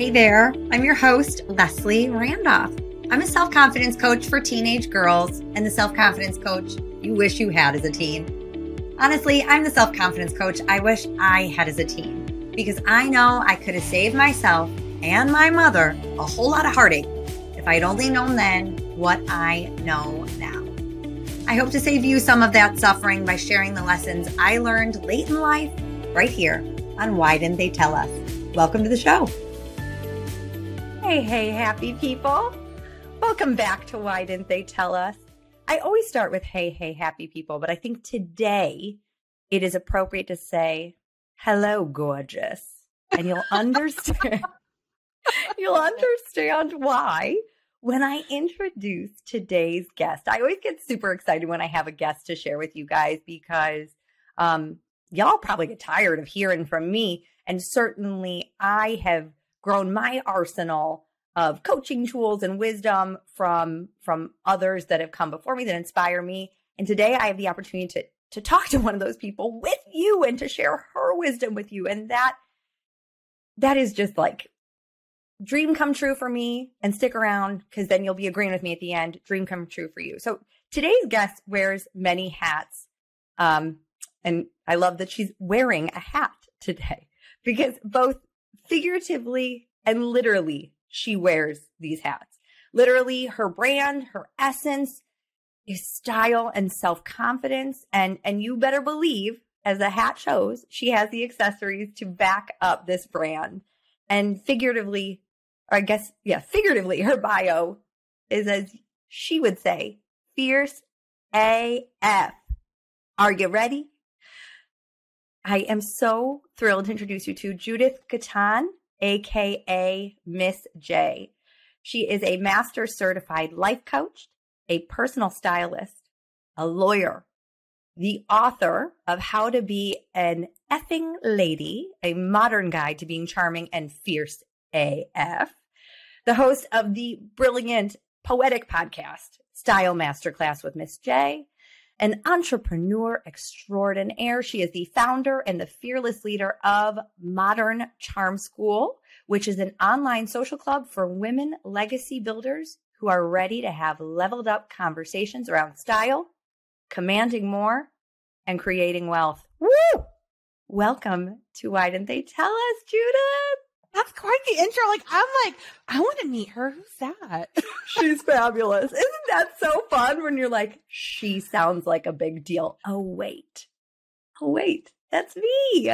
Hey there, I'm your host, Leslie Randolph. I'm a self confidence coach for teenage girls and the self confidence coach you wish you had as a teen. Honestly, I'm the self confidence coach I wish I had as a teen because I know I could have saved myself and my mother a whole lot of heartache if I'd only known then what I know now. I hope to save you some of that suffering by sharing the lessons I learned late in life right here on Why Didn't They Tell Us? Welcome to the show. Hey, hey, happy people. Welcome back to Why Didn't They Tell Us? I always start with hey, hey, happy people, but I think today it is appropriate to say hello, gorgeous. And you'll understand. you'll understand why when I introduce today's guest. I always get super excited when I have a guest to share with you guys because um, y'all probably get tired of hearing from me. And certainly I have grown my arsenal of coaching tools and wisdom from from others that have come before me that inspire me. And today I have the opportunity to to talk to one of those people with you and to share her wisdom with you. And that that is just like dream come true for me and stick around because then you'll be agreeing with me at the end. Dream come true for you. So today's guest wears many hats. Um, and I love that she's wearing a hat today because both figuratively and literally she wears these hats. Literally her brand, her essence is style and self-confidence. And, and you better believe as the hat shows, she has the accessories to back up this brand. And figuratively, or I guess, yeah, figuratively, her bio is as she would say, fierce AF. Are you ready? I am so thrilled to introduce you to Judith Gaton, aka Miss J. She is a master certified life coach, a personal stylist, a lawyer, the author of How to Be an Effing Lady, a modern guide to being charming and fierce AF, the host of the brilliant poetic podcast, Style Masterclass with Miss J, an entrepreneur extraordinaire. She is the founder and the fearless leader of Modern Charm School, which is an online social club for women legacy builders who are ready to have leveled up conversations around style, commanding more, and creating wealth. Woo! Welcome to Why Didn't They Tell Us, Judith? That's quite the intro. Like, I'm like, I want to meet her. Who's that? She's fabulous. Isn't that so fun when you're like, she sounds like a big deal? Oh, wait. Oh, wait. That's me.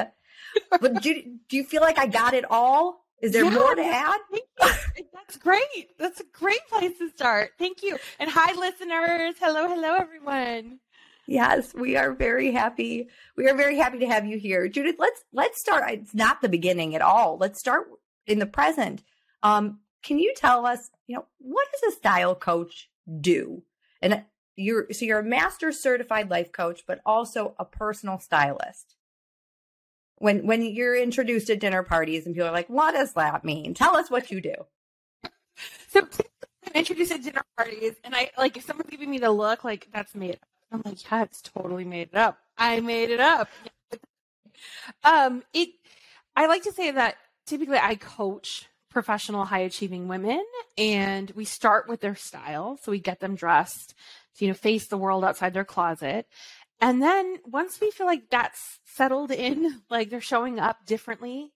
but do, do you feel like I got it all? Is there yeah, more to add? That's great. That's a great place to start. Thank you. And hi, listeners. Hello, hello, everyone. Yes, we are very happy. We are very happy to have you here, Judith. Let's let's start. It's not the beginning at all. Let's start in the present. Um, can you tell us, you know, what does a style coach do? And you're so you're a master certified life coach, but also a personal stylist. When when you're introduced at dinner parties and people are like, "What does that mean?" Tell us what you do. So I'm introduced at dinner parties, and I like if someone's giving me the look, like that's made I'm like, yeah, it's totally made it up. I made it up. um, it. I like to say that typically I coach professional high achieving women and we start with their style so we get them dressed to you know face the world outside their closet and then once we feel like that's settled in like they're showing up differently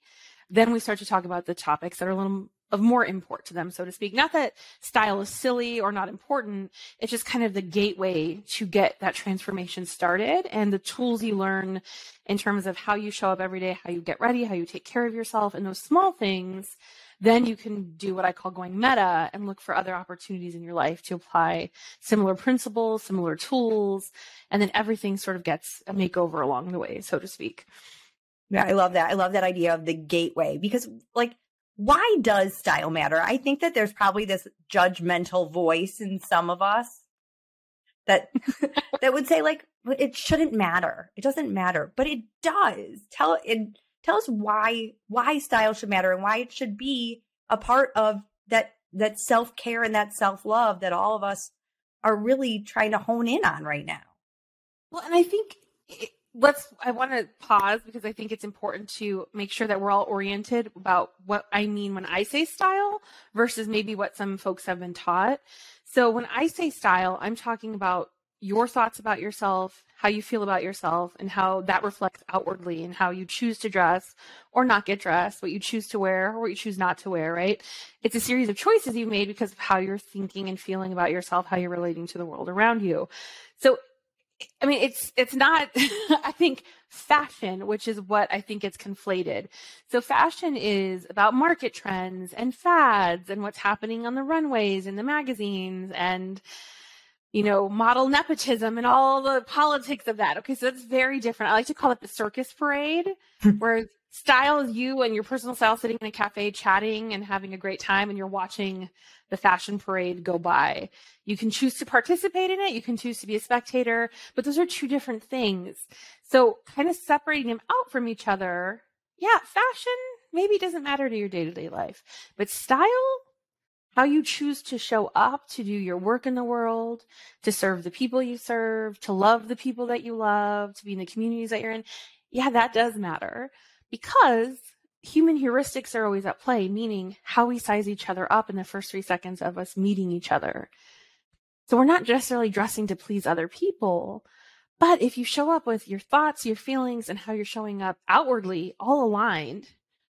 then we start to talk about the topics that are a little of more import to them, so to speak. Not that style is silly or not important. It's just kind of the gateway to get that transformation started and the tools you learn in terms of how you show up every day, how you get ready, how you take care of yourself, and those small things. Then you can do what I call going meta and look for other opportunities in your life to apply similar principles, similar tools, and then everything sort of gets a makeover along the way, so to speak. Yeah, I love that. I love that idea of the gateway because, like, why does style matter? I think that there's probably this judgmental voice in some of us that that would say like it shouldn't matter. It doesn't matter, but it does. Tell it tell us why why style should matter and why it should be a part of that that self-care and that self-love that all of us are really trying to hone in on right now. Well, and I think it, let's i want to pause because i think it's important to make sure that we're all oriented about what i mean when i say style versus maybe what some folks have been taught. So when i say style i'm talking about your thoughts about yourself how you feel about yourself and how that reflects outwardly and how you choose to dress or not get dressed what you choose to wear or what you choose not to wear right? It's a series of choices you've made because of how you're thinking and feeling about yourself how you're relating to the world around you. So I mean, it's it's not. I think fashion, which is what I think it's conflated. So fashion is about market trends and fads and what's happening on the runways and the magazines and you know model nepotism and all the politics of that. Okay, so that's very different. I like to call it the circus parade, where style is you and your personal style sitting in a cafe chatting and having a great time and you're watching the fashion parade go by. You can choose to participate in it, you can choose to be a spectator, but those are two different things. So, kind of separating them out from each other. Yeah, fashion maybe doesn't matter to your day-to-day life, but style how you choose to show up to do your work in the world, to serve the people you serve, to love the people that you love, to be in the communities that you're in. Yeah, that does matter because human heuristics are always at play, meaning how we size each other up in the first three seconds of us meeting each other. So we're not necessarily dressing to please other people, but if you show up with your thoughts, your feelings, and how you're showing up outwardly all aligned,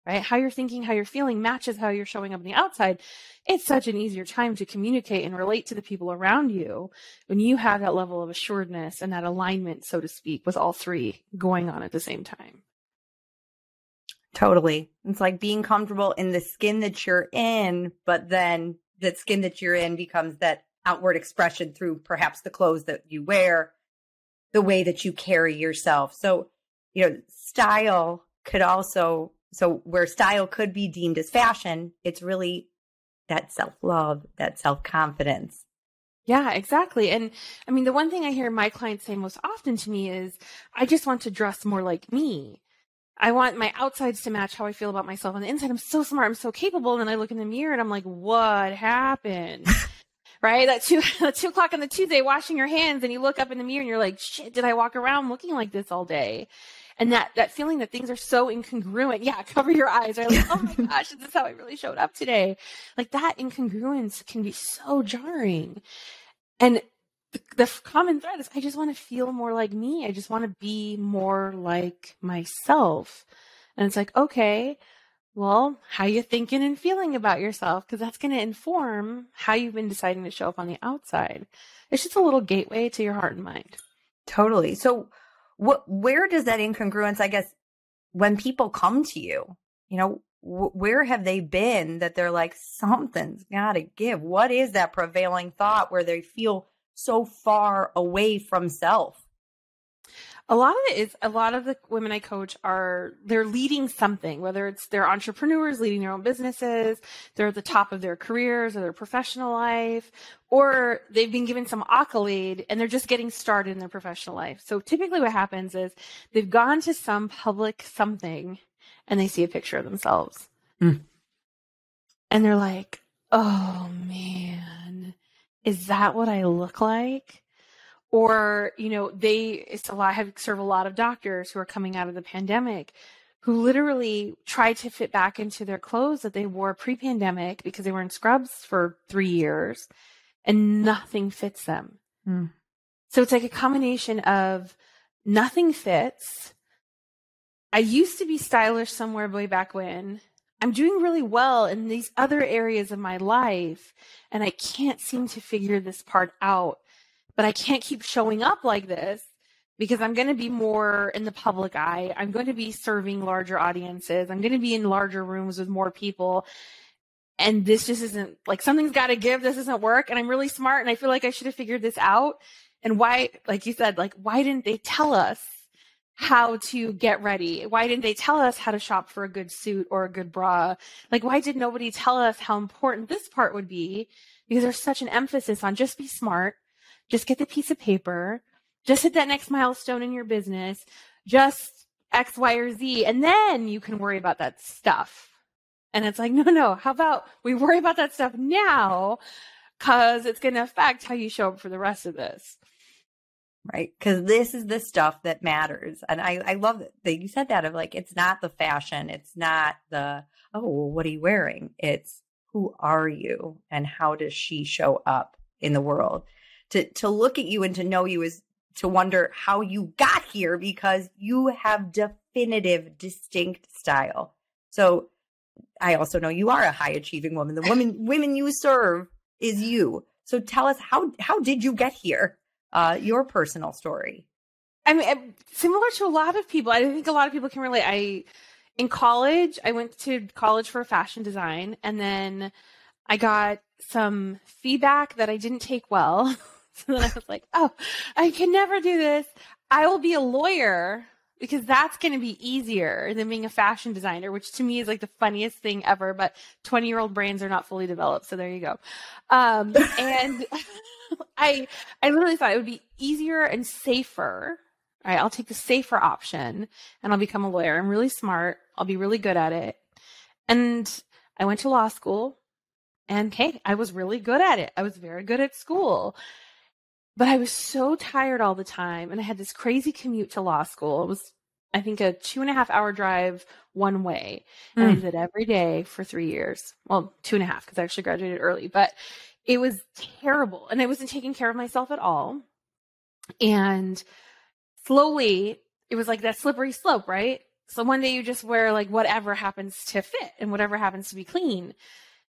right? How you're thinking, how you're feeling matches how you're showing up on the outside. It's such an easier time to communicate and relate to the people around you when you have that level of assuredness and that alignment, so to speak, with all three going on at the same time. Totally. It's like being comfortable in the skin that you're in, but then that skin that you're in becomes that outward expression through perhaps the clothes that you wear, the way that you carry yourself. So, you know, style could also, so where style could be deemed as fashion, it's really that self love, that self confidence. Yeah, exactly. And I mean, the one thing I hear my clients say most often to me is, I just want to dress more like me. I want my outsides to match how I feel about myself. On the inside, I'm so smart, I'm so capable. And then I look in the mirror and I'm like, what happened? right? That two, two o'clock on the Tuesday, washing your hands, and you look up in the mirror and you're like, shit, did I walk around looking like this all day? And that, that feeling that things are so incongruent. Yeah, cover your eyes. Right? Like, oh my gosh, is this how I really showed up today? Like that incongruence can be so jarring. And the, common thread is I just want to feel more like me. I just want to be more like myself. And it's like, okay, well, how you thinking and feeling about yourself? Because that's going to inform how you've been deciding to show up on the outside. It's just a little gateway to your heart and mind. Totally. So, what? Where does that incongruence? I guess when people come to you, you know, where have they been that they're like something's got to give? What is that prevailing thought where they feel so far away from self? A lot of it is a lot of the women I coach are they're leading something, whether it's they're entrepreneurs leading their own businesses, they're at the top of their careers or their professional life, or they've been given some accolade and they're just getting started in their professional life. So typically what happens is they've gone to some public something and they see a picture of themselves. Mm. And they're like, oh man, is that what I look like? Or, you know, they, it's a lot, I have served a lot of doctors who are coming out of the pandemic who literally tried to fit back into their clothes that they wore pre pandemic because they were in scrubs for three years and nothing fits them. Mm. So it's like a combination of nothing fits. I used to be stylish somewhere way back when, I'm doing really well in these other areas of my life, and I can't seem to figure this part out. But I can't keep showing up like this because I'm going to be more in the public eye. I'm going to be serving larger audiences. I'm going to be in larger rooms with more people. And this just isn't like something's got to give. This doesn't work. And I'm really smart and I feel like I should have figured this out. And why, like you said, like, why didn't they tell us? How to get ready? Why didn't they tell us how to shop for a good suit or a good bra? Like, why did nobody tell us how important this part would be? Because there's such an emphasis on just be smart, just get the piece of paper, just hit that next milestone in your business, just X, Y, or Z, and then you can worry about that stuff. And it's like, no, no, how about we worry about that stuff now? Because it's going to affect how you show up for the rest of this. Right? Because this is the stuff that matters. And I, I love that you said that of like, it's not the fashion. It's not the, oh, well, what are you wearing? It's who are you and how does she show up in the world? To, to look at you and to know you is to wonder how you got here because you have definitive, distinct style. So I also know you are a high achieving woman. The woman, women you serve is you. So tell us how, how did you get here? Uh, your personal story. I mean, similar to a lot of people, I think a lot of people can relate. I, in college, I went to college for fashion design, and then I got some feedback that I didn't take well. so then I was like, oh, I can never do this. I will be a lawyer because that's going to be easier than being a fashion designer, which to me is like the funniest thing ever. But 20 year old brains are not fully developed. So there you go. Um, and I, I literally thought it would be easier and safer. All right. I'll take the safer option and I'll become a lawyer. I'm really smart. I'll be really good at it. And I went to law school and hey, I was really good at it. I was very good at school. But I was so tired all the time. And I had this crazy commute to law school. It was, I think, a two and a half hour drive one way. And mm. I hmm. did every day for three years. Well, two and a half because I actually graduated early. But it was terrible. And I wasn't taking care of myself at all. And slowly, it was like that slippery slope, right? So one day you just wear like whatever happens to fit and whatever happens to be clean.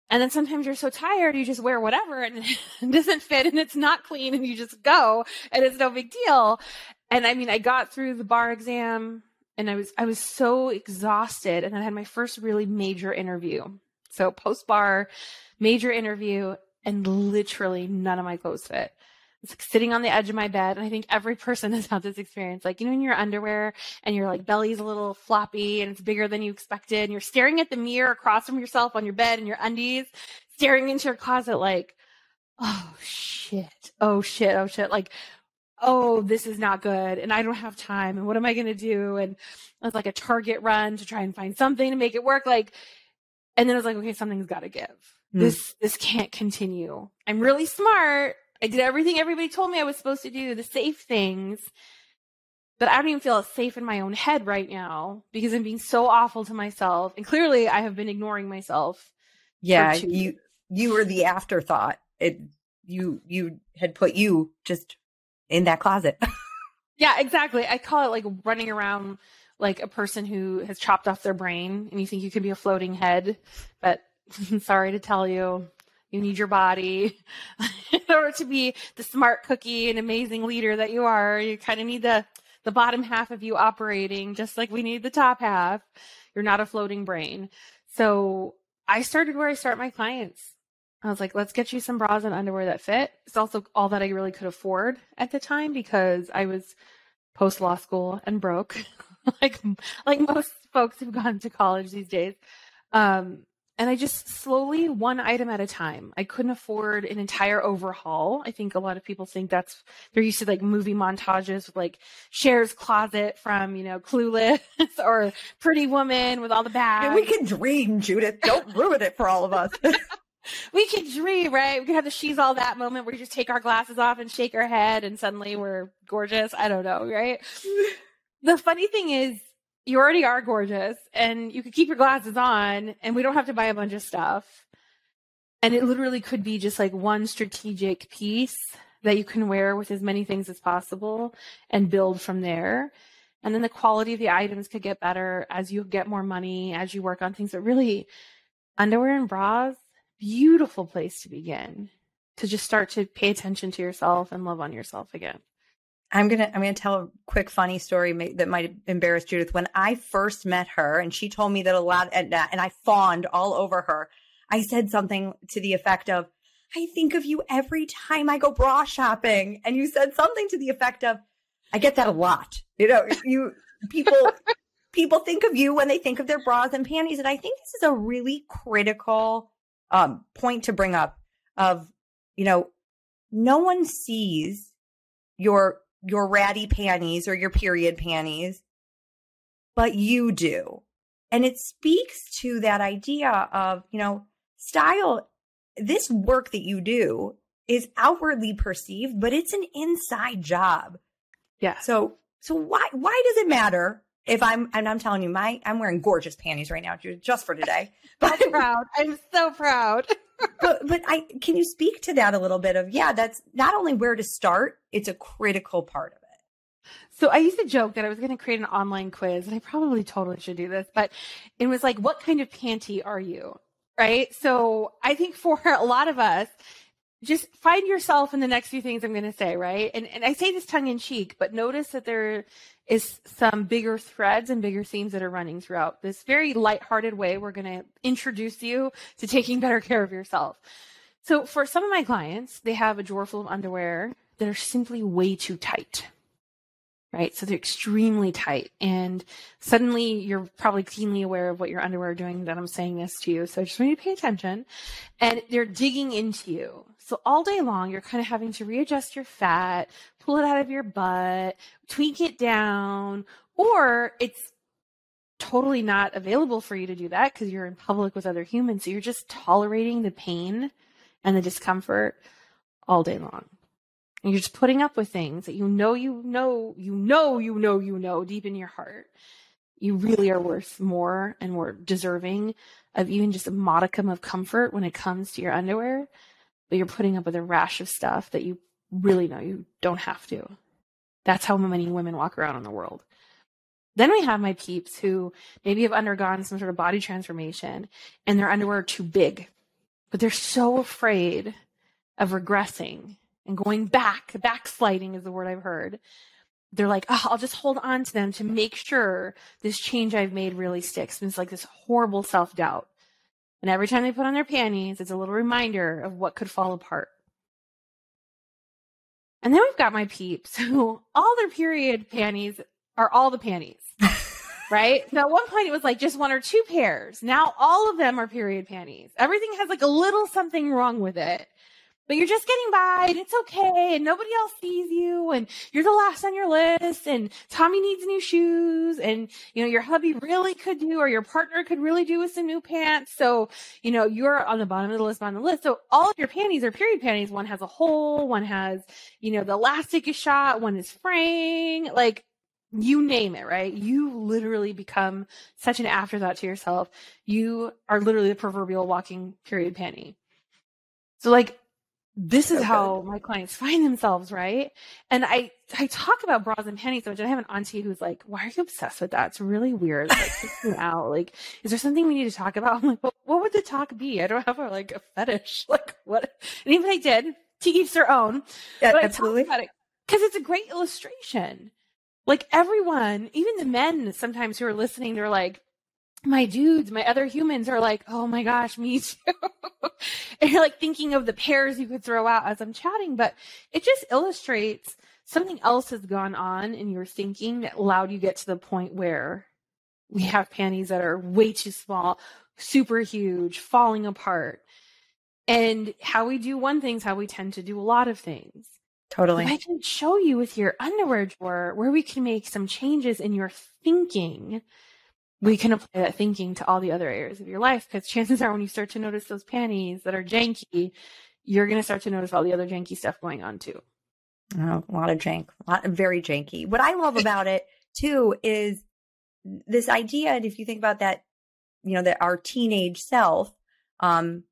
And then sometimes you're so tired, you just wear whatever and it doesn't fit and it's not clean and you just go and it's no big deal. And I mean, I got through the bar exam and I was, I was so exhausted. And I had my first really major interview. So post bar, major interview and literally none of my clothes fit. It's like sitting on the edge of my bed. And I think every person has had this experience. Like, you know, in your underwear and your like belly's a little floppy and it's bigger than you expected. And you're staring at the mirror across from yourself on your bed in your undies, staring into your closet like, oh shit, oh shit, oh shit. Like, oh, this is not good. And I don't have time. And what am I going to do? And it's like a target run to try and find something to make it work. Like, and then I was like, okay, something's got to give. Mm. This, this can't continue. I'm really smart. I did everything everybody told me I was supposed to do, the safe things. But I don't even feel safe in my own head right now because I'm being so awful to myself. And clearly I have been ignoring myself. Yeah, you you were the afterthought. It you you had put you just in that closet. yeah, exactly. I call it like running around like a person who has chopped off their brain and you think you could be a floating head, but sorry to tell you, you need your body in order to be the smart cookie and amazing leader that you are. You kind of need the the bottom half of you operating just like we need the top half. You're not a floating brain. So I started where I start my clients. I was like, let's get you some bras and underwear that fit. It's also all that I really could afford at the time because I was post law school and broke, like like most folks who've gone to college these days. Um, and I just slowly, one item at a time. I couldn't afford an entire overhaul. I think a lot of people think that's they're used to like movie montages with like Cher's closet from you know Clueless or Pretty Woman with all the bags. Yeah, we can dream, Judith. Don't ruin it for all of us. we can dream, right? We can have the she's all that moment where we just take our glasses off and shake our head, and suddenly we're gorgeous. I don't know, right? the funny thing is, you already are gorgeous and you could keep your glasses on and we don't have to buy a bunch of stuff. And it literally could be just like one strategic piece that you can wear with as many things as possible and build from there. And then the quality of the items could get better as you get more money, as you work on things. But really, underwear and bras, beautiful place to begin to just start to pay attention to yourself and love on yourself again. I'm gonna I'm gonna tell a quick funny story that might embarrass Judith. When I first met her, and she told me that a lot, and, and I fawned all over her. I said something to the effect of, "I think of you every time I go bra shopping," and you said something to the effect of, "I get that a lot." You know, you people people think of you when they think of their bras and panties, and I think this is a really critical um, point to bring up. Of you know, no one sees your your ratty panties or your period panties, but you do. And it speaks to that idea of, you know, style. This work that you do is outwardly perceived, but it's an inside job. Yeah. So so why why does it matter if I'm and I'm telling you my I'm wearing gorgeous panties right now just for today. But I'm proud. I'm so proud. but but I can you speak to that a little bit of yeah, that's not only where to start, it's a critical part of it. So I used to joke that I was going to create an online quiz, and I probably totally should do this, but it was like, what kind of panty are you? Right. So I think for a lot of us, just find yourself in the next few things I'm going to say, right? And and I say this tongue in cheek, but notice that there is some bigger threads and bigger themes that are running throughout this very lighthearted way. We're going to introduce you to taking better care of yourself. So for some of my clients, they have a drawer full of underwear that are simply way too tight right? So they're extremely tight. And suddenly you're probably keenly aware of what your underwear are doing that I'm saying this to you. So I just want you to pay attention. And they're digging into you. So all day long, you're kind of having to readjust your fat, pull it out of your butt, tweak it down, or it's totally not available for you to do that because you're in public with other humans. So you're just tolerating the pain and the discomfort all day long. And you're just putting up with things that you know, you know, you know, you know, you know, deep in your heart. You really are worth more and more deserving of even just a modicum of comfort when it comes to your underwear. But you're putting up with a rash of stuff that you really know you don't have to. That's how many women walk around in the world. Then we have my peeps who maybe have undergone some sort of body transformation and their underwear are too big, but they're so afraid of regressing and going back, backsliding is the word I've heard. They're like, oh, I'll just hold on to them to make sure this change I've made really sticks. And it's like this horrible self doubt. And every time they put on their panties, it's a little reminder of what could fall apart. And then we've got my peeps who all their period panties are all the panties. right? So at one point it was like just one or two pairs. Now all of them are period panties. Everything has like a little something wrong with it but you're just getting by and it's okay and nobody else sees you and you're the last on your list and Tommy needs new shoes and you know your hubby really could do or your partner could really do with some new pants. So, you know, you're on the bottom of the list, on the list. So all of your panties are period panties. One has a hole, one has, you know, the elastic is shot, one is fraying, like you name it, right? You literally become such an afterthought to yourself. You are literally the proverbial walking period panty. So like this is how my clients find themselves, right? And I I talk about bras and panties so much. I have an auntie who's like, "Why are you obsessed with that? It's really weird. Like, me out. Like, is there something we need to talk about?" I'm like, well, "What would the talk be? I don't have a like a fetish. Like, what?" And even I did. To each their own. Yeah, but absolutely. Because it, it's a great illustration. Like everyone, even the men sometimes who are listening, they're like, my dudes, my other humans are like, oh my gosh, me too. and you're like thinking of the pairs you could throw out as I'm chatting, but it just illustrates something else has gone on in your thinking that allowed you get to the point where we have panties that are way too small, super huge, falling apart. And how we do one thing is how we tend to do a lot of things. Totally. If I can show you with your underwear drawer where we can make some changes in your thinking we can apply that thinking to all the other areas of your life because chances are when you start to notice those panties that are janky, you're going to start to notice all the other janky stuff going on too. Oh, a lot of jank, a lot very janky. What I love about it too is this idea. And if you think about that, you know, that our teenage self, um,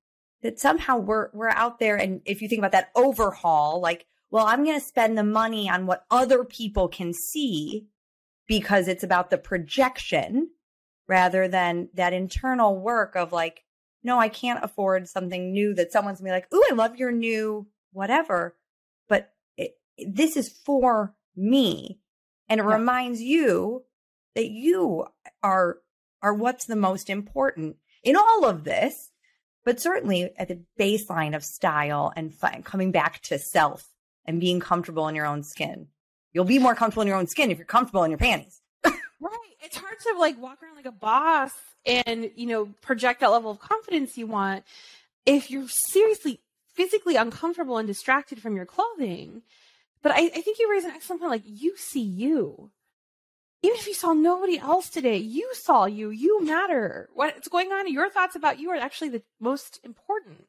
that somehow we're, we're out there. And if you think about that overhaul, like, well, I'm going to spend the money on what other people can see because it's about the projection rather than that internal work of like, no, I can't afford something new that someone's gonna be like, ooh, I love your new whatever. But it, this is for me. And it yeah. reminds you that you are, are what's the most important in all of this, but certainly at the baseline of style and fun, coming back to self and being comfortable in your own skin. You'll be more comfortable in your own skin if you're comfortable in your panties. Right. It's hard to like walk around like a boss and you know project that level of confidence you want if you're seriously physically uncomfortable and distracted from your clothing. But I, I think you raise an excellent point like you see you. Even if you saw nobody else today you saw you. You matter. What's going on your thoughts about you are actually the most important.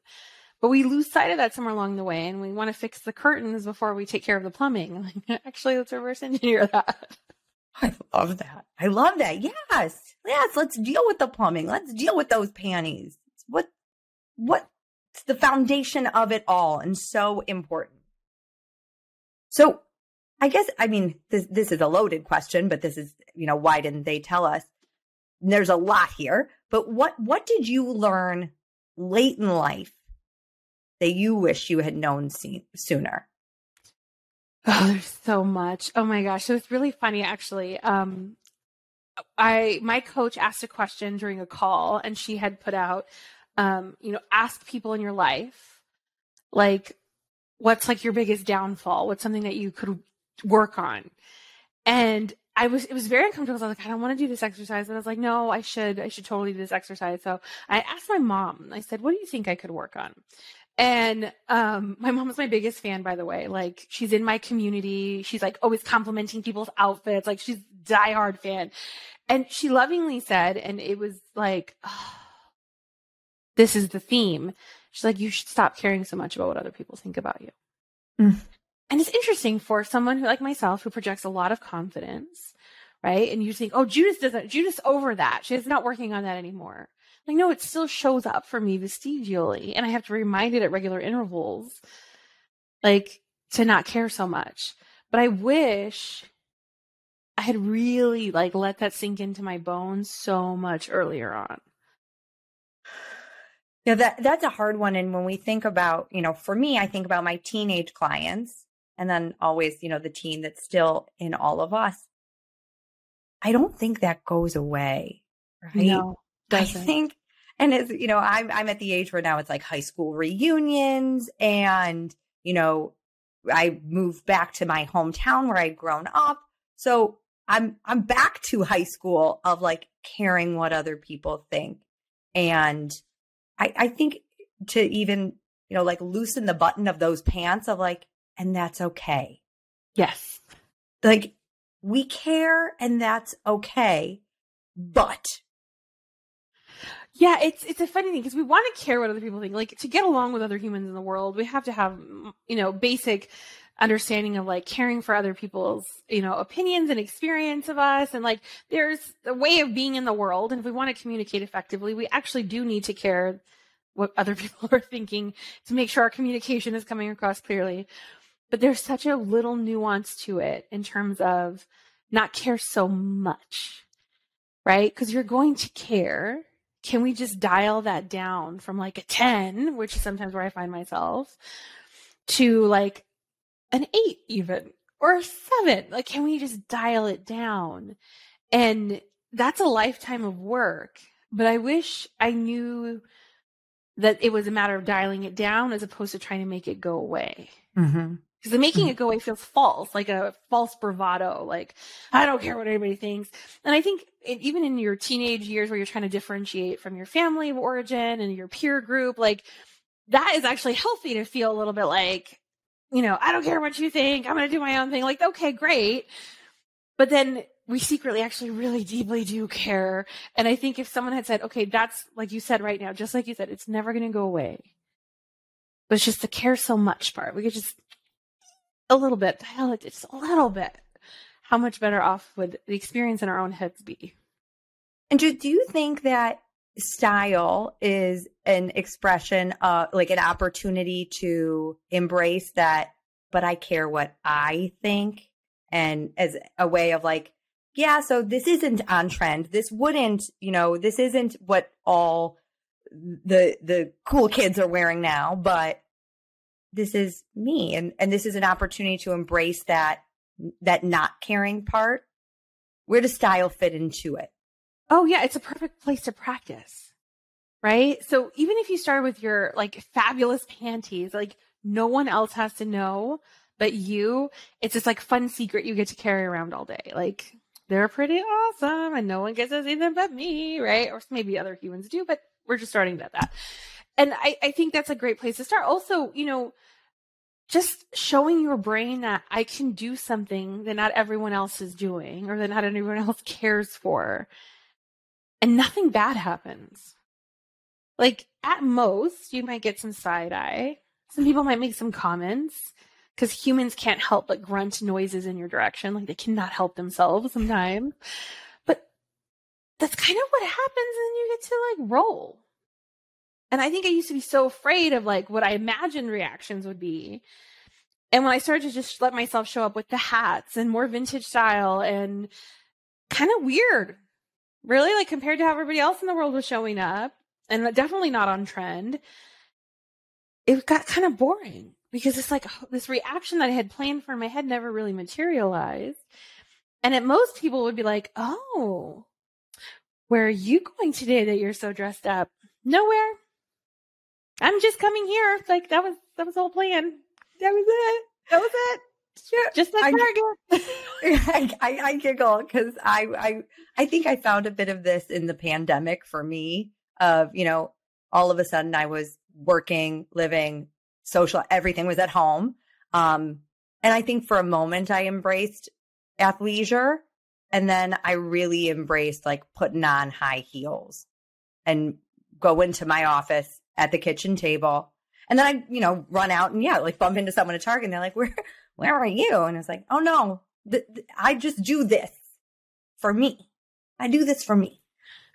But we lose sight of that somewhere along the way and we want to fix the curtains before we take care of the plumbing. Like, actually, let's reverse engineer that. I love that. I love that. Yes. Yes. Let's deal with the plumbing. Let's deal with those panties. What, what's the foundation of it all and so important. So I guess, I mean, this, this is a loaded question, but this is, you know, why didn't they tell us? There's a lot here, but what, what did you learn late in life that you wish you had known sooner? Oh, there's so much. Oh my gosh. It was really funny actually. Um, I my coach asked a question during a call and she had put out um, you know, ask people in your life like what's like your biggest downfall? What's something that you could work on? And I was it was very uncomfortable. I was like, I don't want to do this exercise. And I was like, no, I should, I should totally do this exercise. So I asked my mom, I said, what do you think I could work on? And um, my mom is my biggest fan, by the way. Like she's in my community. She's like always complimenting people's outfits. Like she's diehard fan. And she lovingly said, and it was like, oh, this is the theme. She's like, you should stop caring so much about what other people think about you. Mm. And it's interesting for someone who, like myself, who projects a lot of confidence, right? And you think, oh, Judith doesn't, Judith's over that. She's not working on that anymore. Like, know it still shows up for me vestigially, and I have to remind it at regular intervals, like to not care so much. But I wish I had really like let that sink into my bones so much earlier on. Yeah, that that's a hard one. And when we think about, you know, for me, I think about my teenage clients and then always, you know, the teen that's still in all of us. I don't think that goes away. Right. No. Doesn't. I think, and it's, you know, I'm, I'm at the age where now it's like high school reunions and, you know, I moved back to my hometown where I'd grown up. So I'm, I'm back to high school of like caring what other people think. And I, I think to even, you know, like loosen the button of those pants of like, and that's okay. Yes. Like we care and that's okay. But yeah, it's it's a funny thing because we want to care what other people think. Like to get along with other humans in the world, we have to have mm, you know basic understanding of like caring for other people's you know opinions and experience of us and like there's a way of being in the world and if we want to communicate effectively we actually do need to care what other people are thinking to make sure our communication is coming across clearly but there's such a little nuance to it in terms of not care so much right because you're going to care can we just dial that down from like a 10, which is sometimes where I find myself, to like an eight, even or a seven? Like, can we just dial it down? And that's a lifetime of work. But I wish I knew that it was a matter of dialing it down as opposed to trying to make it go away. Mm-hmm because the making it go away feels false, like a false bravado. Like I don't care what anybody thinks. And I think it, even in your teenage years where you're trying to differentiate from your family of origin and your peer group, like that is actually healthy to feel a little bit like, you know, I don't care what you think. I'm going to do my own thing. Like, okay, great. But then we secretly actually really deeply do care. And I think if someone had said, okay, that's like you said right now, just like you said, it's never going to go away. But it's just the care so much part. We could just a little bit, dial just a little bit, how much better off would the experience in our own heads be? And do, do you think that style is an expression, of like an opportunity to embrace that, but I care what I think? And as a way of like, yeah, so this isn't on trend. This wouldn't, you know, this isn't what all the the cool kids are wearing now, but this is me. And and this is an opportunity to embrace that that not caring part. Where does style fit into it? Oh yeah it's a perfect place to practice right? So even if you start with your like fabulous panties like no one else has to know but you. It's this like fun secret you get to carry around all day. Like they're pretty awesome and no one gets to see them but me right? Or maybe other humans do but we're just starting at that. And I, I think that's a great place to start. Also, you know, just showing your brain that I can do something that not everyone else is doing or that not everyone else cares for. And nothing bad happens. Like at most, you might get some side eye. Some people might make some comments because humans can't help but grunt noises in your direction. Like they cannot help themselves sometimes. But that's kind of what happens and you get to like roll. And I think I used to be so afraid of like what I imagined reactions would be. And when I started to just let myself show up with the hats and more vintage style and kind of weird, really, like compared to how everybody else in the world was showing up, and definitely not on trend, it got kind of boring because it's like this reaction that I had planned for in my head never really materialized. And at most people would be like, Oh, where are you going today that you're so dressed up? Nowhere. I'm just coming here. Like that was that was the whole plan. That was it. That was it. Yeah, just like Target. I, I, I giggle because I, I I think I found a bit of this in the pandemic for me. Of you know, all of a sudden I was working, living, social, everything was at home. Um, and I think for a moment I embraced athleisure, and then I really embraced like putting on high heels and go into my office at the kitchen table. And then I, you know, run out and yeah, like bump into someone at Target and they're like, where, where are you? And it's like, oh no, th- th- I just do this for me. I do this for me.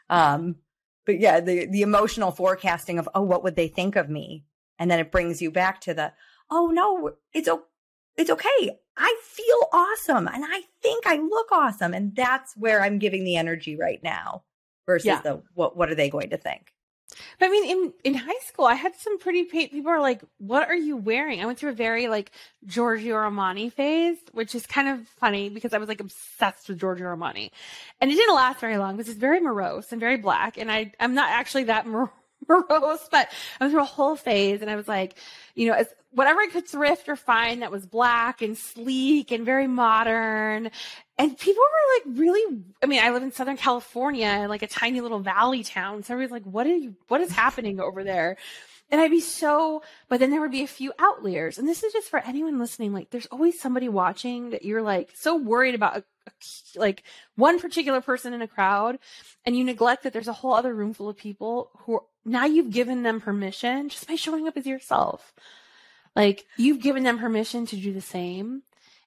Um, but yeah, the, the emotional forecasting of, oh, what would they think of me? And then it brings you back to the, oh no, it's, o- it's okay. I feel awesome and I think I look awesome. And that's where I'm giving the energy right now versus yeah. the, what, what are they going to think? But I mean, in in high school, I had some pretty people are like, "What are you wearing?" I went through a very like Giorgio Armani phase, which is kind of funny because I was like obsessed with Giorgio Armani, and it didn't last very long because it's very morose and very black, and I I'm not actually that morose, but I went through a whole phase, and I was like, you know, as whatever I could thrift or find that was black and sleek and very modern. And people were like really, I mean, I live in Southern California, like a tiny little valley town. So everybody's like, what are you, what is happening over there? And I'd be so, but then there would be a few outliers. And this is just for anyone listening. Like, there's always somebody watching that you're like so worried about, a, a, like one particular person in a crowd, and you neglect that there's a whole other room full of people who are, now you've given them permission just by showing up as yourself. Like you've given them permission to do the same.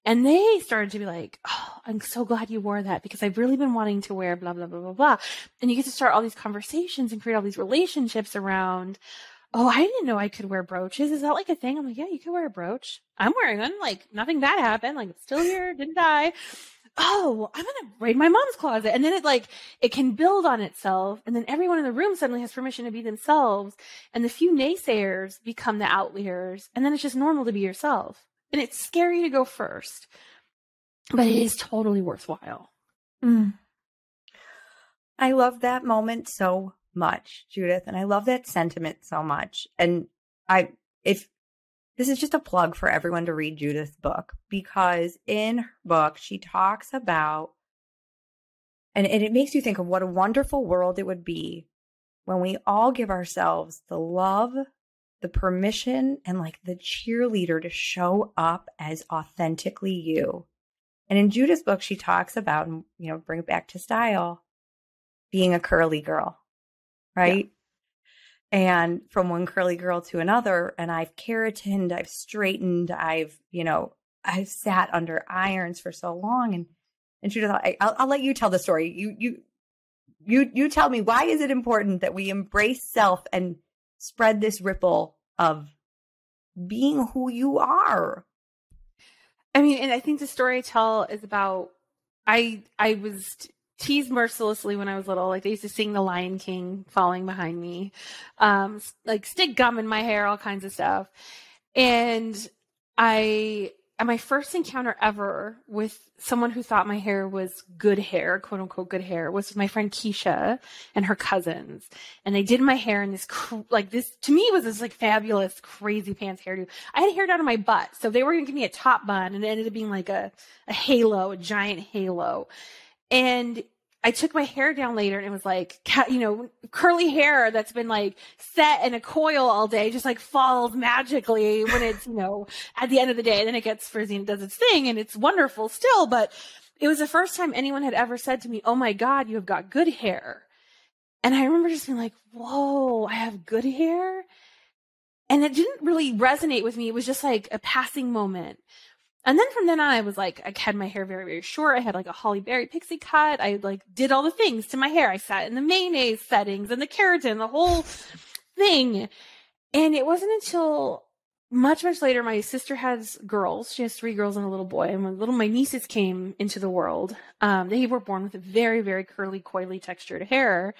And they started to be like, Oh, I'm so glad you wore that because I've really been wanting to wear blah, blah, blah, blah, blah. And you get to start all these conversations and create all these relationships around, Oh, I didn't know I could wear brooches. Is that like a thing? I'm like, Yeah, you can wear a brooch. I'm wearing one. Like nothing bad happened. Like it's still here, didn't die oh, I'm going to raid my mom's closet. And then it like, it can build on itself. And then everyone in the room suddenly has permission to be themselves. And the few naysayers become the outliers. And then it's just normal to be yourself. And it's scary to go first, but it is totally worthwhile. Mm. I love that moment so much, Judith. And I love that sentiment so much. And I, if this is just a plug for everyone to read Judith's book because in her book, she talks about, and, and it makes you think of what a wonderful world it would be when we all give ourselves the love, the permission, and like the cheerleader to show up as authentically you. And in Judith's book, she talks about, you know, bring it back to style, being a curly girl, right? and from one curly girl to another and i've keratined i've straightened i've you know i've sat under irons for so long and and she I, I'll, I'll let you tell the story you you you you tell me why is it important that we embrace self and spread this ripple of being who you are i mean and i think the story i tell is about i i was teased mercilessly when I was little. Like they used to sing The Lion King falling behind me, um, like stick gum in my hair, all kinds of stuff. And I, my first encounter ever with someone who thought my hair was good hair, quote unquote good hair, was with my friend Keisha and her cousins. And they did my hair in this, like this, to me, was this like fabulous, crazy pants hairdo. I had hair down to my butt. So they were going to give me a top bun and it ended up being like a, a halo, a giant halo. And I took my hair down later and it was like, you know, curly hair that's been like set in a coil all day just like falls magically when it's, you know, at the end of the day. And Then it gets frizzy and does its thing and it's wonderful still. But it was the first time anyone had ever said to me, Oh my God, you have got good hair. And I remember just being like, whoa, I have good hair. And it didn't really resonate with me. It was just like a passing moment. And then from then on, I was like, I had my hair very, very short. I had like a Halle Berry pixie cut. I like did all the things to my hair. I sat in the mayonnaise settings and the keratin, the whole thing. And it wasn't until much, much later, my sister has girls. She has three girls and a little boy. And when little my nieces came into the world, um, they were born with a very, very curly, coily textured hair.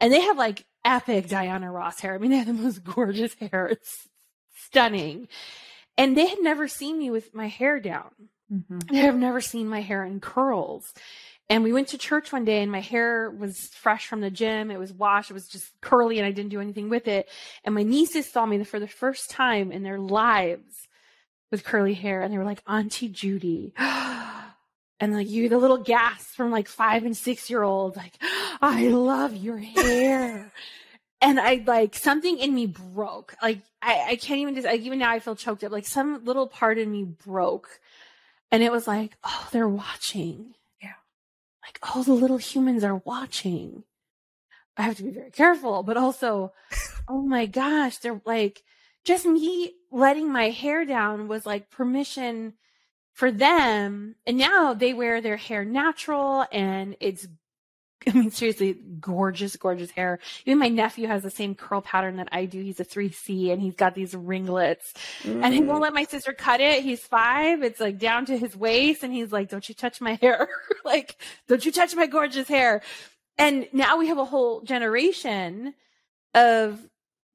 And they have like epic Diana Ross hair. I mean, they have the most gorgeous hair. It's stunning. And they had never seen me with my hair down. Mm-hmm. They have never seen my hair in curls. And we went to church one day and my hair was fresh from the gym. It was washed. It was just curly and I didn't do anything with it. And my nieces saw me for the first time in their lives with curly hair and they were like, Auntie Judy. and like you, the little gasp from like five and six year old, like, I love your hair. and I like something in me broke. Like I, I can't even just like even now I feel choked up. Like some little part in me broke. And it was like, oh, they're watching. Yeah. Like, oh, the little humans are watching. I have to be very careful, but also, oh my gosh, they're like just me letting my hair down was like permission for them. And now they wear their hair natural and it's I mean, seriously, gorgeous, gorgeous hair. Even my nephew has the same curl pattern that I do. He's a 3C and he's got these ringlets. Mm. And he won't mm. let my sister cut it. He's five. It's like down to his waist. And he's like, Don't you touch my hair. like, don't you touch my gorgeous hair. And now we have a whole generation of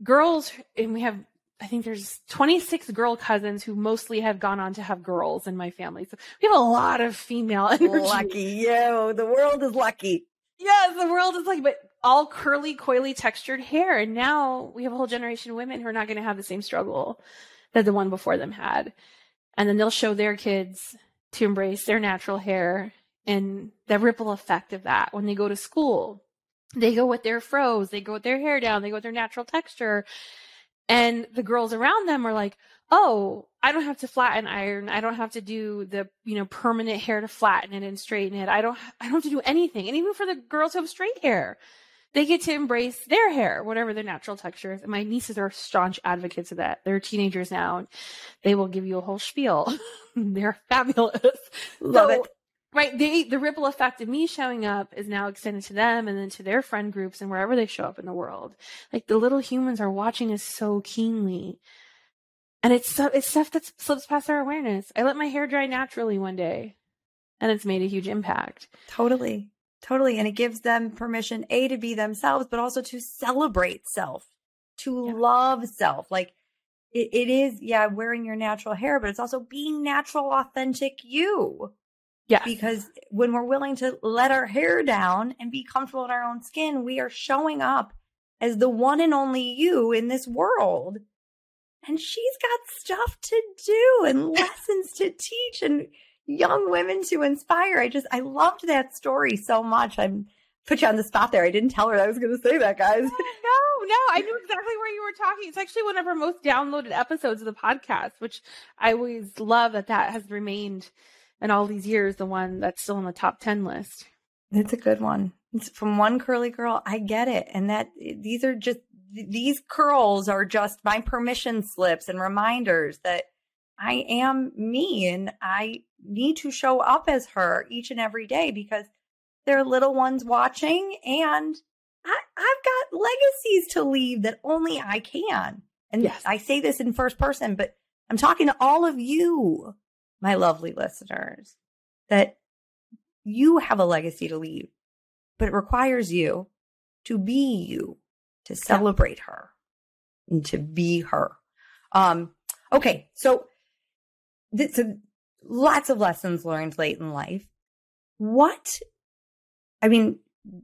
girls, and we have I think there's 26 girl cousins who mostly have gone on to have girls in my family. So we have a lot of female energy. Lucky you. The world is lucky. Yes, the world is like, but all curly, coily, textured hair. And now we have a whole generation of women who are not going to have the same struggle that the one before them had. And then they'll show their kids to embrace their natural hair and the ripple effect of that when they go to school. They go with their froze, they go with their hair down, they go with their natural texture. And the girls around them are like, oh, I don't have to flatten iron. I don't have to do the, you know, permanent hair to flatten it and straighten it. I don't, I don't have to do anything. And even for the girls who have straight hair, they get to embrace their hair, whatever their natural texture is. And my nieces are staunch advocates of that. They're teenagers now. And they will give you a whole spiel. They're fabulous. Love so, it. Right. They, the ripple effect of me showing up is now extended to them and then to their friend groups and wherever they show up in the world. Like the little humans are watching us so keenly and it's it's stuff that slips past our awareness. I let my hair dry naturally one day, and it's made a huge impact. Totally, totally, and it gives them permission a to be themselves, but also to celebrate self, to yeah. love self. Like it, it is, yeah, wearing your natural hair, but it's also being natural, authentic you. Yeah. Because when we're willing to let our hair down and be comfortable in our own skin, we are showing up as the one and only you in this world and she's got stuff to do and lessons to teach and young women to inspire. I just, I loved that story so much. I'm put you on the spot there. I didn't tell her I was going to say that, guys. No, no, I knew exactly where you were talking. It's actually one of our most downloaded episodes of the podcast, which I always love that that has remained in all these years, the one that's still on the top 10 list. It's a good one. It's from one curly girl. I get it. And that these are just these curls are just my permission slips and reminders that I am me and I need to show up as her each and every day because there are little ones watching and I, have got legacies to leave that only I can. And yes. I say this in first person, but I'm talking to all of you, my lovely listeners, that you have a legacy to leave, but it requires you to be you to celebrate her and to be her. Um, okay. So, th- so lots of lessons learned late in life. What, I mean,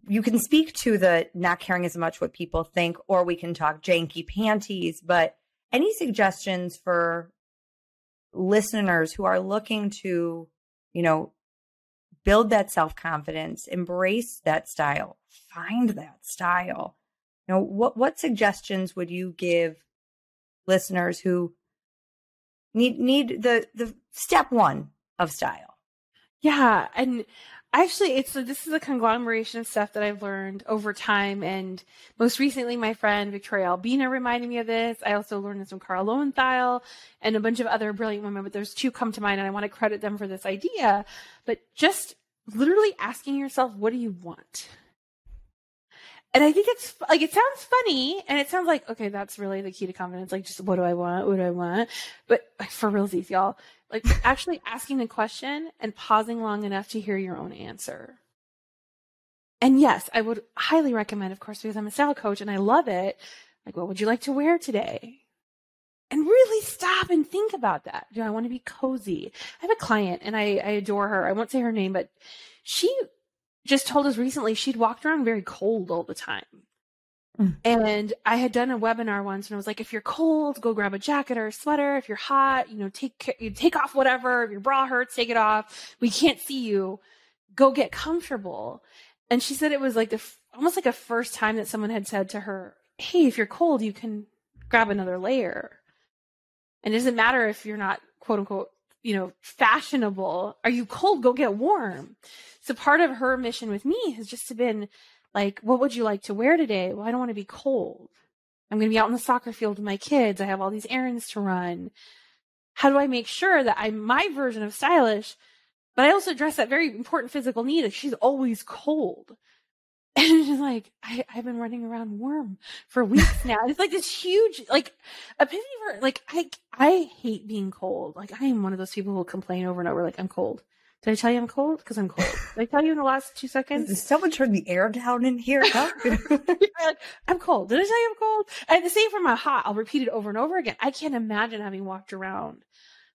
you can speak to the not caring as much what people think, or we can talk janky panties, but any suggestions for listeners who are looking to, you know, build that self confidence, embrace that style, find that style, you know, what what suggestions would you give listeners who need need the the step one of style? Yeah, and actually it's this is a conglomeration of stuff that i've learned over time and most recently my friend victoria albina reminded me of this i also learned this from Kara Loewentheil and a bunch of other brilliant women but there's two come to mind and i want to credit them for this idea but just literally asking yourself what do you want and I think it's like it sounds funny, and it sounds like okay, that's really the key to confidence. Like, just what do I want? What do I want? But for realsies, y'all, like actually asking a question and pausing long enough to hear your own answer. And yes, I would highly recommend, of course, because I'm a style coach and I love it. Like, what would you like to wear today? And really stop and think about that. Do I want to be cozy? I have a client and I, I adore her. I won't say her name, but she just told us recently she'd walked around very cold all the time. Mm. And I had done a webinar once and I was like, if you're cold, go grab a jacket or a sweater. If you're hot, you know, take, take off whatever. If your bra hurts, take it off. We can't see you. Go get comfortable. And she said it was like the, almost like a first time that someone had said to her, Hey, if you're cold, you can grab another layer. And it doesn't matter if you're not quote unquote, you know, fashionable. Are you cold? Go get warm. So part of her mission with me has just been like, what would you like to wear today? Well, I don't want to be cold. I'm going to be out in the soccer field with my kids. I have all these errands to run. How do I make sure that I'm my version of stylish, but I also address that very important physical need that she's always cold. And she's like, I, I've been running around warm for weeks now. it's like this huge, like, epiphany for, like, I, I hate being cold. Like, I am one of those people who will complain over and over, like, I'm cold. Did I tell you I'm cold? Because I'm cold. Did I tell you in the last two seconds? Did someone turn the air down in here? I'm cold. Did I tell you I'm cold? And the same for my hot. I'll repeat it over and over again. I can't imagine having walked around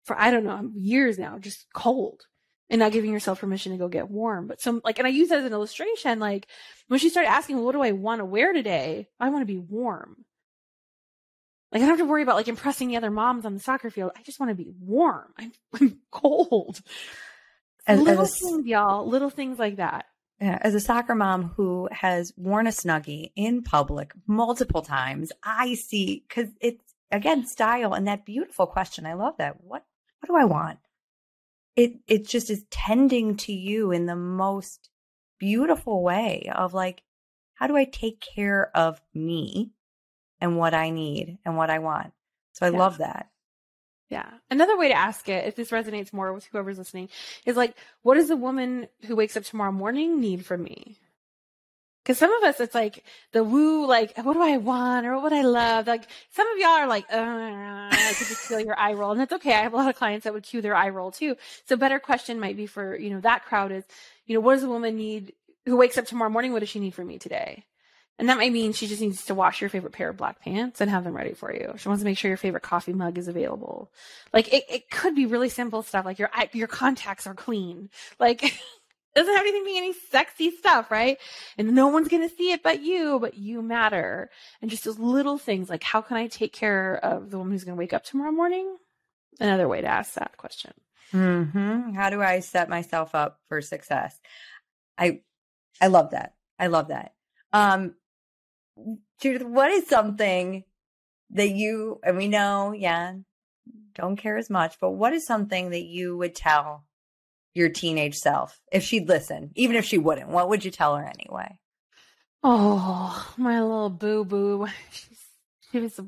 for, I don't know, years now, just cold and not giving yourself permission to go get warm. But some, like, and I use that as an illustration. Like, when she started asking, well, what do I want to wear today? I want to be warm. Like I don't have to worry about like impressing the other moms on the soccer field. I just want to be warm. I'm, I'm cold. As, little as a, things, y'all. Little things like that. Yeah, as a soccer mom who has worn a snuggie in public multiple times, I see because it's again style and that beautiful question. I love that. What what do I want? It it just is tending to you in the most beautiful way of like, how do I take care of me and what I need and what I want? So I yeah. love that. Yeah. Another way to ask it, if this resonates more with whoever's listening, is like, what does the woman who wakes up tomorrow morning need from me? Because some of us, it's like the woo, like, what do I want or what would I love? Like, some of y'all are like, uh, I could just feel your eye roll. And that's okay. I have a lot of clients that would cue their eye roll too. So, better question might be for, you know, that crowd is, you know, what does a woman need who wakes up tomorrow morning? What does she need from me today? And that might mean she just needs to wash your favorite pair of black pants and have them ready for you. She wants to make sure your favorite coffee mug is available. Like it, it could be really simple stuff like your your contacts are clean. Like doesn't have anything to be any sexy stuff, right? And no one's to see it but you, but you matter. And just those little things like how can I take care of the woman who's to wake up tomorrow morning? Another way to ask that question. hmm How do I set myself up for success? I I love that. I love that. Um, Judith, what is something that you, and we know, yeah, don't care as much, but what is something that you would tell your teenage self if she'd listen, even if she wouldn't? What would you tell her anyway? Oh, my little boo boo. She's She was a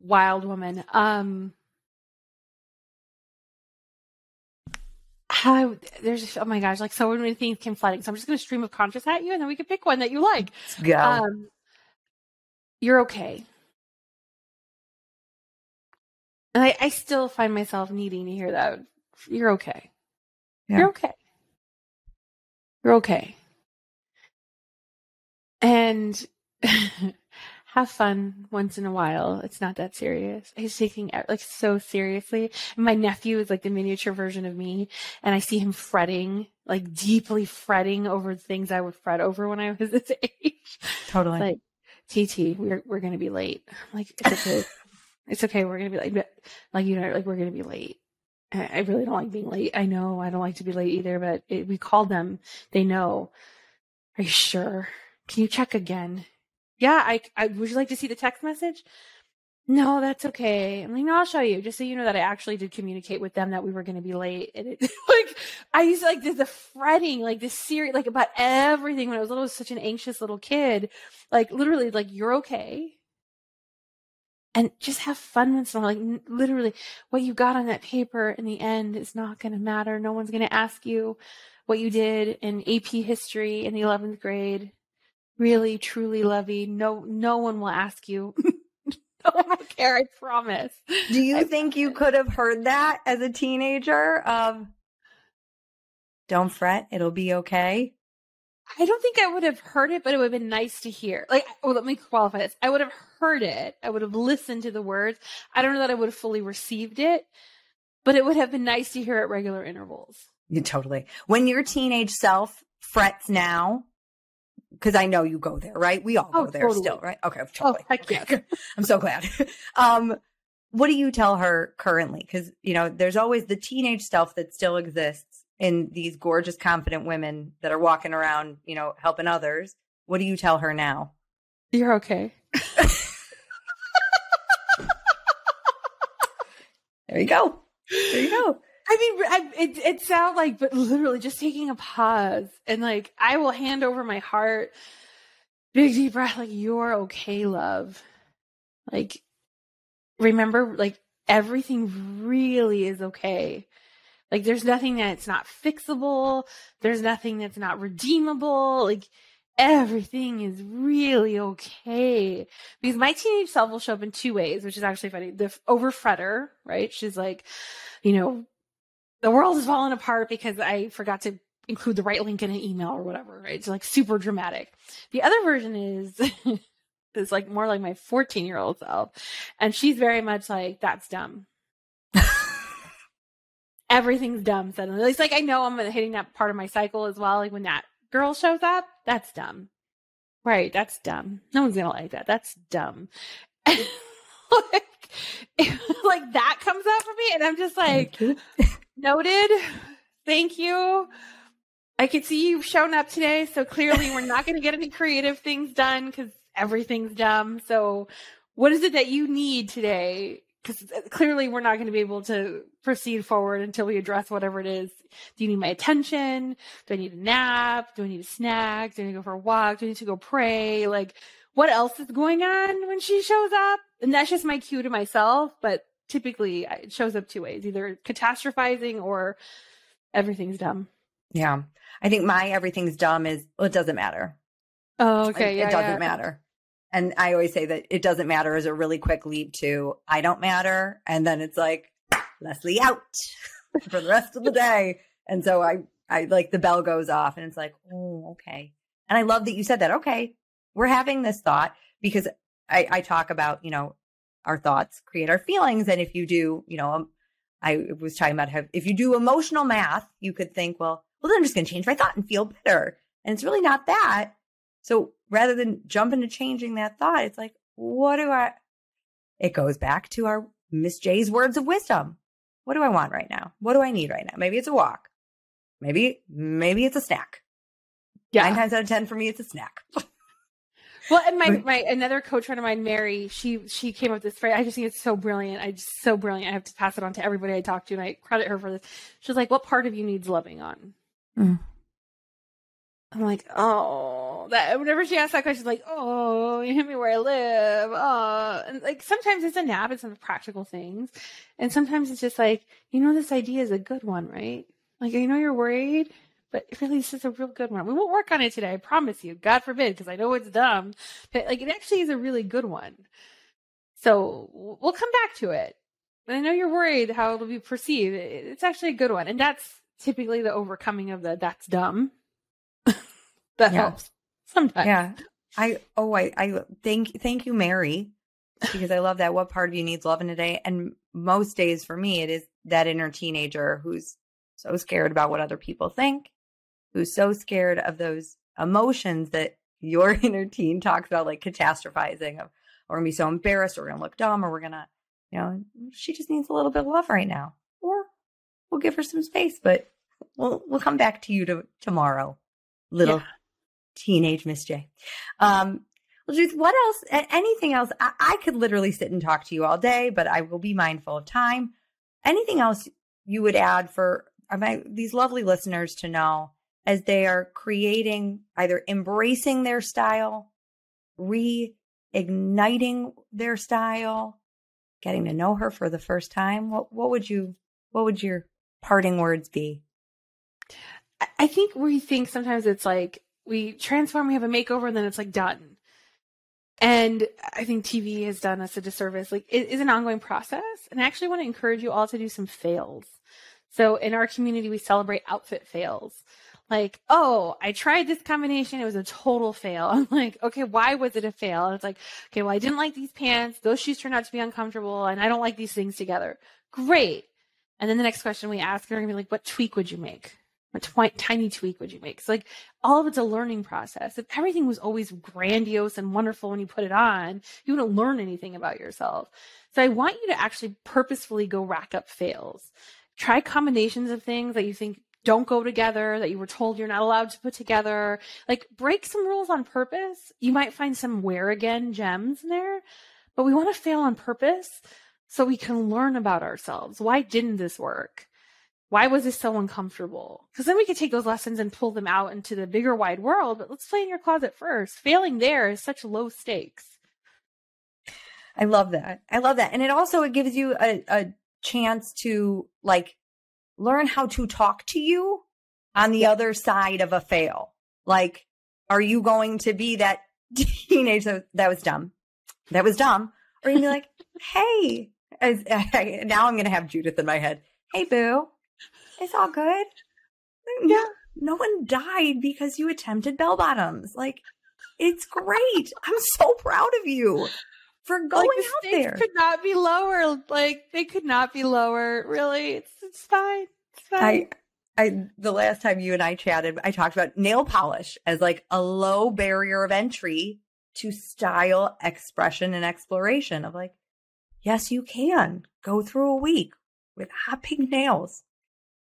wild woman. Um, how there's oh my gosh, like so many things came flooding. So I'm just gonna stream of conscious at you, and then we can pick one that you like. Let's go. Um, you're okay. And I, I still find myself needing to hear that. You're okay. Yeah. You're okay. You're okay. And have fun once in a while. It's not that serious. He's taking it like so seriously. And my nephew is like the miniature version of me. And I see him fretting, like deeply fretting over things I would fret over when I was this age. Totally. Like, TT, we're we're gonna be late. like it's okay. it's okay. We're gonna be late. Like you know, like we're gonna be late. I really don't like being late. I know I don't like to be late either, but it, we called them. They know. Are you sure? Can you check again? Yeah, I, I would you like to see the text message? No, that's okay. I'm like, no, I'll show you, just so you know that I actually did communicate with them that we were going to be late. And it, like, I used to like the, the fretting, like the serious, like about everything when I was little, I was such an anxious little kid. Like literally, like you're okay, and just have fun once in. Like literally, what you got on that paper in the end is not going to matter. No one's going to ask you what you did in AP history in the 11th grade. Really, truly, lovey. No, no one will ask you. no one will care. I promise. Do you I think you could have heard that as a teenager? Of don't fret, it'll be okay. I don't think I would have heard it, but it would have been nice to hear. Like, well, let me qualify this. I would have heard it. I would have listened to the words. I don't know that I would have fully received it, but it would have been nice to hear at regular intervals. You totally. When your teenage self frets now, because I know you go there, right? We all Oh, go there totally. still, right? Okay, totally. heck Okay, good. I'm so glad. um, what do you tell her currently? Because you know, there's always the teenage self that still exists in these gorgeous, confident women that are walking around, you know, helping others. What do you tell her now? You're okay. There you go. There you go. I mean, I, it it sounds like, but literally just taking a pause and like, I will hand over my heart, big deep breath, like you're okay, love. Like, remember, like everything really is okay. Like, there's nothing that's not fixable. There's nothing that's not redeemable. Like, everything is really okay. Because my teenage self will show up in two ways, which is actually funny. The over fretter, right? She's like, you know, the world is falling apart because I forgot to include the right link in an email or whatever, right? It's like super dramatic. The other version is is like more like my 14 year old self. And she's very much like, that's dumb. Everything's dumb suddenly. It's like I know I'm hitting that part of my cycle as well. Like when that girl shows up, that's dumb. Right, that's dumb. No one's gonna like that. That's dumb. like, like that comes up for me, and I'm just like. Noted. Thank you. I can see you've shown up today, so clearly we're not going to get any creative things done because everything's dumb. So, what is it that you need today? Because uh, clearly we're not going to be able to proceed forward until we address whatever it is. Do you need my attention? Do I need a nap? Do I need a snack? Do I need to go for a walk? Do I need to go pray? Like, what else is going on when she shows up? And that's just my cue to myself. But typically uh, it shows up two ways either catastrophizing or everything's dumb. Yeah. I think my everything's dumb is well, it doesn't matter. Oh, Like, it doesn't matter. And I always say that it doesn't matter is a really quick leap to I don't matter. And then it's like Leslie out for the rest of the day. And so I, I like the bell goes off and it's like, oh, okay. And I love that you said that. Okay. We're having this thought because I, I talk about, you know, our thoughts create our feelings. And if you do, you know, um, I was talking about how if you do emotional math, you could think, well, well, then I'm just going to change my thought and feel better. And it's really not that. So rather than jump into changing that thought, it's like, what do I? It goes back to our Miss J's words of wisdom. What do I want right now? What do I need right now? Maybe it's a walk. Maybe, maybe it's a snack. Yeah. Nine times out of 10 for me, it's a snack. Well, and my, my another coach friend of mine, Mary, she she came up with this phrase. I just think it's so brilliant. I just so brilliant. I have to pass it on to everybody I talk to, and I credit her for this. She's like, "What part of you needs loving on?" Mm. I'm like, "Oh, that." Whenever she asks that question, she's like, "Oh, you hit me where I live." Oh, and like sometimes it's a nap, it's some practical things, and sometimes it's just like, you know, this idea is a good one, right? Like, you know, you're worried, but really, this is a real good one. We won't work on it today, I promise you. God forbid, because I know it's dumb. But like, it actually is a really good one. So we'll come back to it. I know you're worried how it'll be perceived. It's actually a good one, and that's typically the overcoming of the "that's dumb." that Yeah. helps sometimes. Yeah. I, oh, I, I thank, thank you, Mary, because I love that. What part of you needs loving today? And most days for me, it is that inner teenager who's so scared about what other people think, who's so scared of those emotions that your inner teen talks about, like catastrophizing of, or gonna be so embarrassed, or we're gonna look dumb, or we're gonna, you know, she just needs a little bit of love right now, or we'll give her some space, but we'll, we'll come back to you to, tomorrow, little Yeah. teenage Miss J. Um, Well, Judith, what else? Anything else? I, I could literally sit and talk to you all day, but I will be mindful of time. Anything else you would add for my, these lovely listeners to know as they are creating, either embracing their style, reigniting their style, getting to know her for the first time? What what would you what would your parting words be? I think we think sometimes it's like we transform, we have a makeover, and then it's like done. And I think TV has done us a disservice. Like it is an ongoing process. And I actually want to encourage you all to do some fails. So in our community, we celebrate outfit fails. Like, oh, I tried this combination. It was a total fail. I'm like, okay, why was it a fail? And it's like, okay, well, I didn't like these pants. Those shoes turned out to be uncomfortable and I don't like these things together. Great. And then the next question we ask are going to be like, what tweak would you make? What twi- tiny tweak would you make? So like all of it's a learning process. If everything was always grandiose and wonderful when you put it on, you wouldn't learn anything about yourself. So I want you to actually purposefully go rack up fails. Try combinations of things that you think don't go together, that you were told you're not allowed to put together. Like break some rules on purpose. You might find some wear again gems in there, but we want to fail on purpose so we can learn about ourselves. Why didn't this work? Why was this so uncomfortable? Because then we could take those lessons and pull them out into the bigger wide world, but let's play in your closet first. Failing there is such low stakes. I love that. I love that. And it also it gives you a, a chance to like learn how to talk to you on the other side of a fail. Like, are you going to be that teenager that was dumb? That was dumb. Or you be like, hey, as, now I'm going to have Judith in my head. Hey, boo, it's all good. Yeah. No one died because you attempted bell bottoms. Like, it's great. I'm so proud of you for going like the out there. Could not be lower. Like they could not be lower. Really, it's it's fine. It's fine. I, I the last time you and I chatted, I talked about nail polish as like a low barrier of entry to style expression and exploration of like, yes, you can go through a week with hot pink nails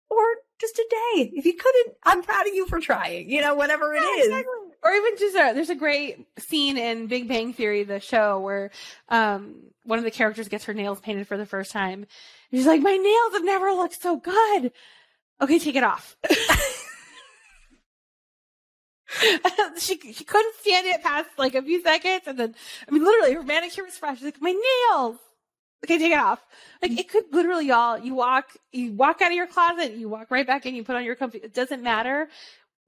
or just a day. If you couldn't, I'm proud of you for trying, you know, whatever it yeah, is. Exactly. Or even just a, there's a great scene in Big Bang Theory, the show, where um, one of the characters gets her nails painted for the first time. She's like, my nails have never looked so good. Okay, take it off. she she couldn't stand it past like a few seconds, and then I mean, literally, her manicure was fresh. She's like, my nails. Okay, take it off. Like it could literally, y'all. You walk, you walk out of your closet, you walk right back in, you put on your comfy. It doesn't matter.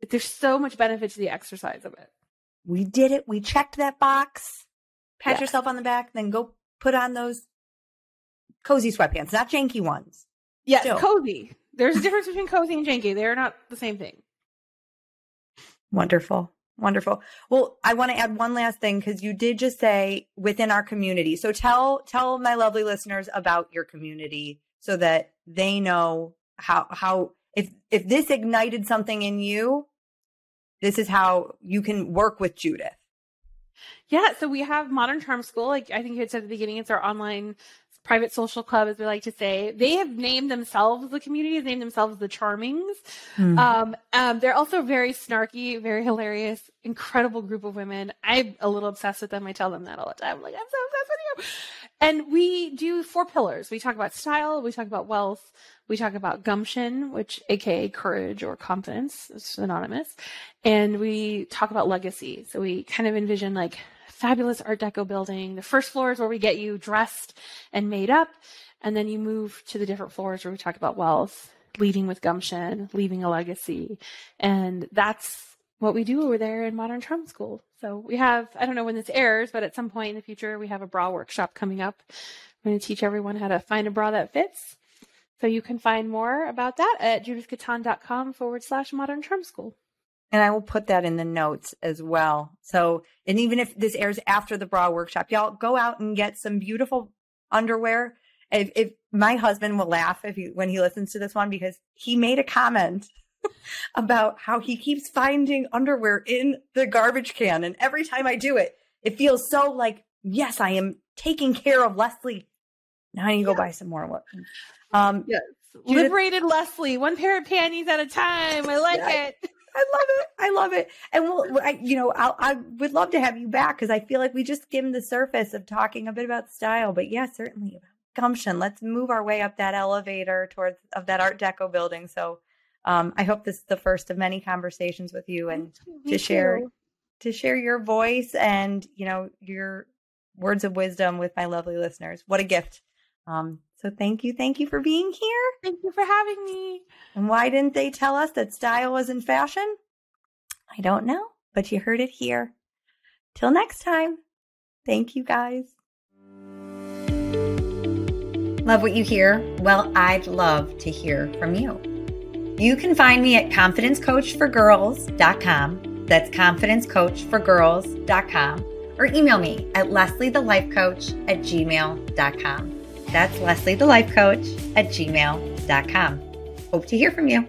There's so much benefit to the exercise of it. We did it. We checked that box. Pat yes. yourself on the back, then go put on those cozy sweatpants, not janky ones. Yes, Still. cozy. There's a difference between cozy and janky. They're not the same thing. Wonderful. Wonderful. Well, I want to add one last thing because you did just say within our community. So tell tell my lovely listeners about your community so that they know how how if if this ignited something in you, this is how you can work with Judith. Yeah, so we have Modern Charm School. Like I think you had said at the beginning, it's our online private social club, as we like to say. They have named themselves, the community has named themselves the Charmings. Mm. Um, um, they're also very snarky, very hilarious, incredible group of women. I'm a little obsessed with them. I tell them that all the time. I'm like, I'm so obsessed with you. And we do four pillars. We talk about style, we talk about wealth, we talk about gumption, which aka courage or confidence, is synonymous. And we talk about legacy. So we kind of envision like fabulous Art Deco building. The first floor is where we get you dressed and made up. And then you move to the different floors where we talk about wealth, leading with gumption, leaving a legacy. And that's what we do over there in Modern Charm School. So we have, I don't know when this airs, but at some point in the future, we have a bra workshop coming up. I'm going to teach everyone how to find a bra that fits. So you can find more about that at judithgaton.com forward slash modern charm school. And I will put that in the notes as well. So, and even if this airs after the bra workshop, y'all go out and get some beautiful underwear. If, if my husband will laugh if he, when he listens to this one because he made a comment about how he keeps finding underwear in the garbage can. And every time I do it, it feels so like, yes, I am taking care of Leslie. Now I need to go yeah. buy some more. Um, yes. Judith, Liberated Leslie, one pair of panties at a time. I like yeah, it. I love it. I love it. And we'll, I, you know, I'll, I would love to have you back because I feel like we just skimmed the surface of talking a bit about style. But yeah, certainly about gumption. Let's move our way up that elevator towards of that Art Deco building. So um, I hope this is the first of many conversations with you and to share too. to share your voice and you know your words of wisdom with my lovely listeners. What a gift. Um, so thank you, thank you for being here. Thank you for having me. And why didn't they tell us that style was in fashion? I don't know, but you heard it here. Till next time. Thank you guys. Love what you hear? Well, I'd love to hear from you. You can find me at confidencecoachforgirls.com. That's confidencecoachforgirls.com. Or email me at lesliethelifecoach at gmail.com. That's Leslie the Life Coach at gmail.com. Hope to hear from you.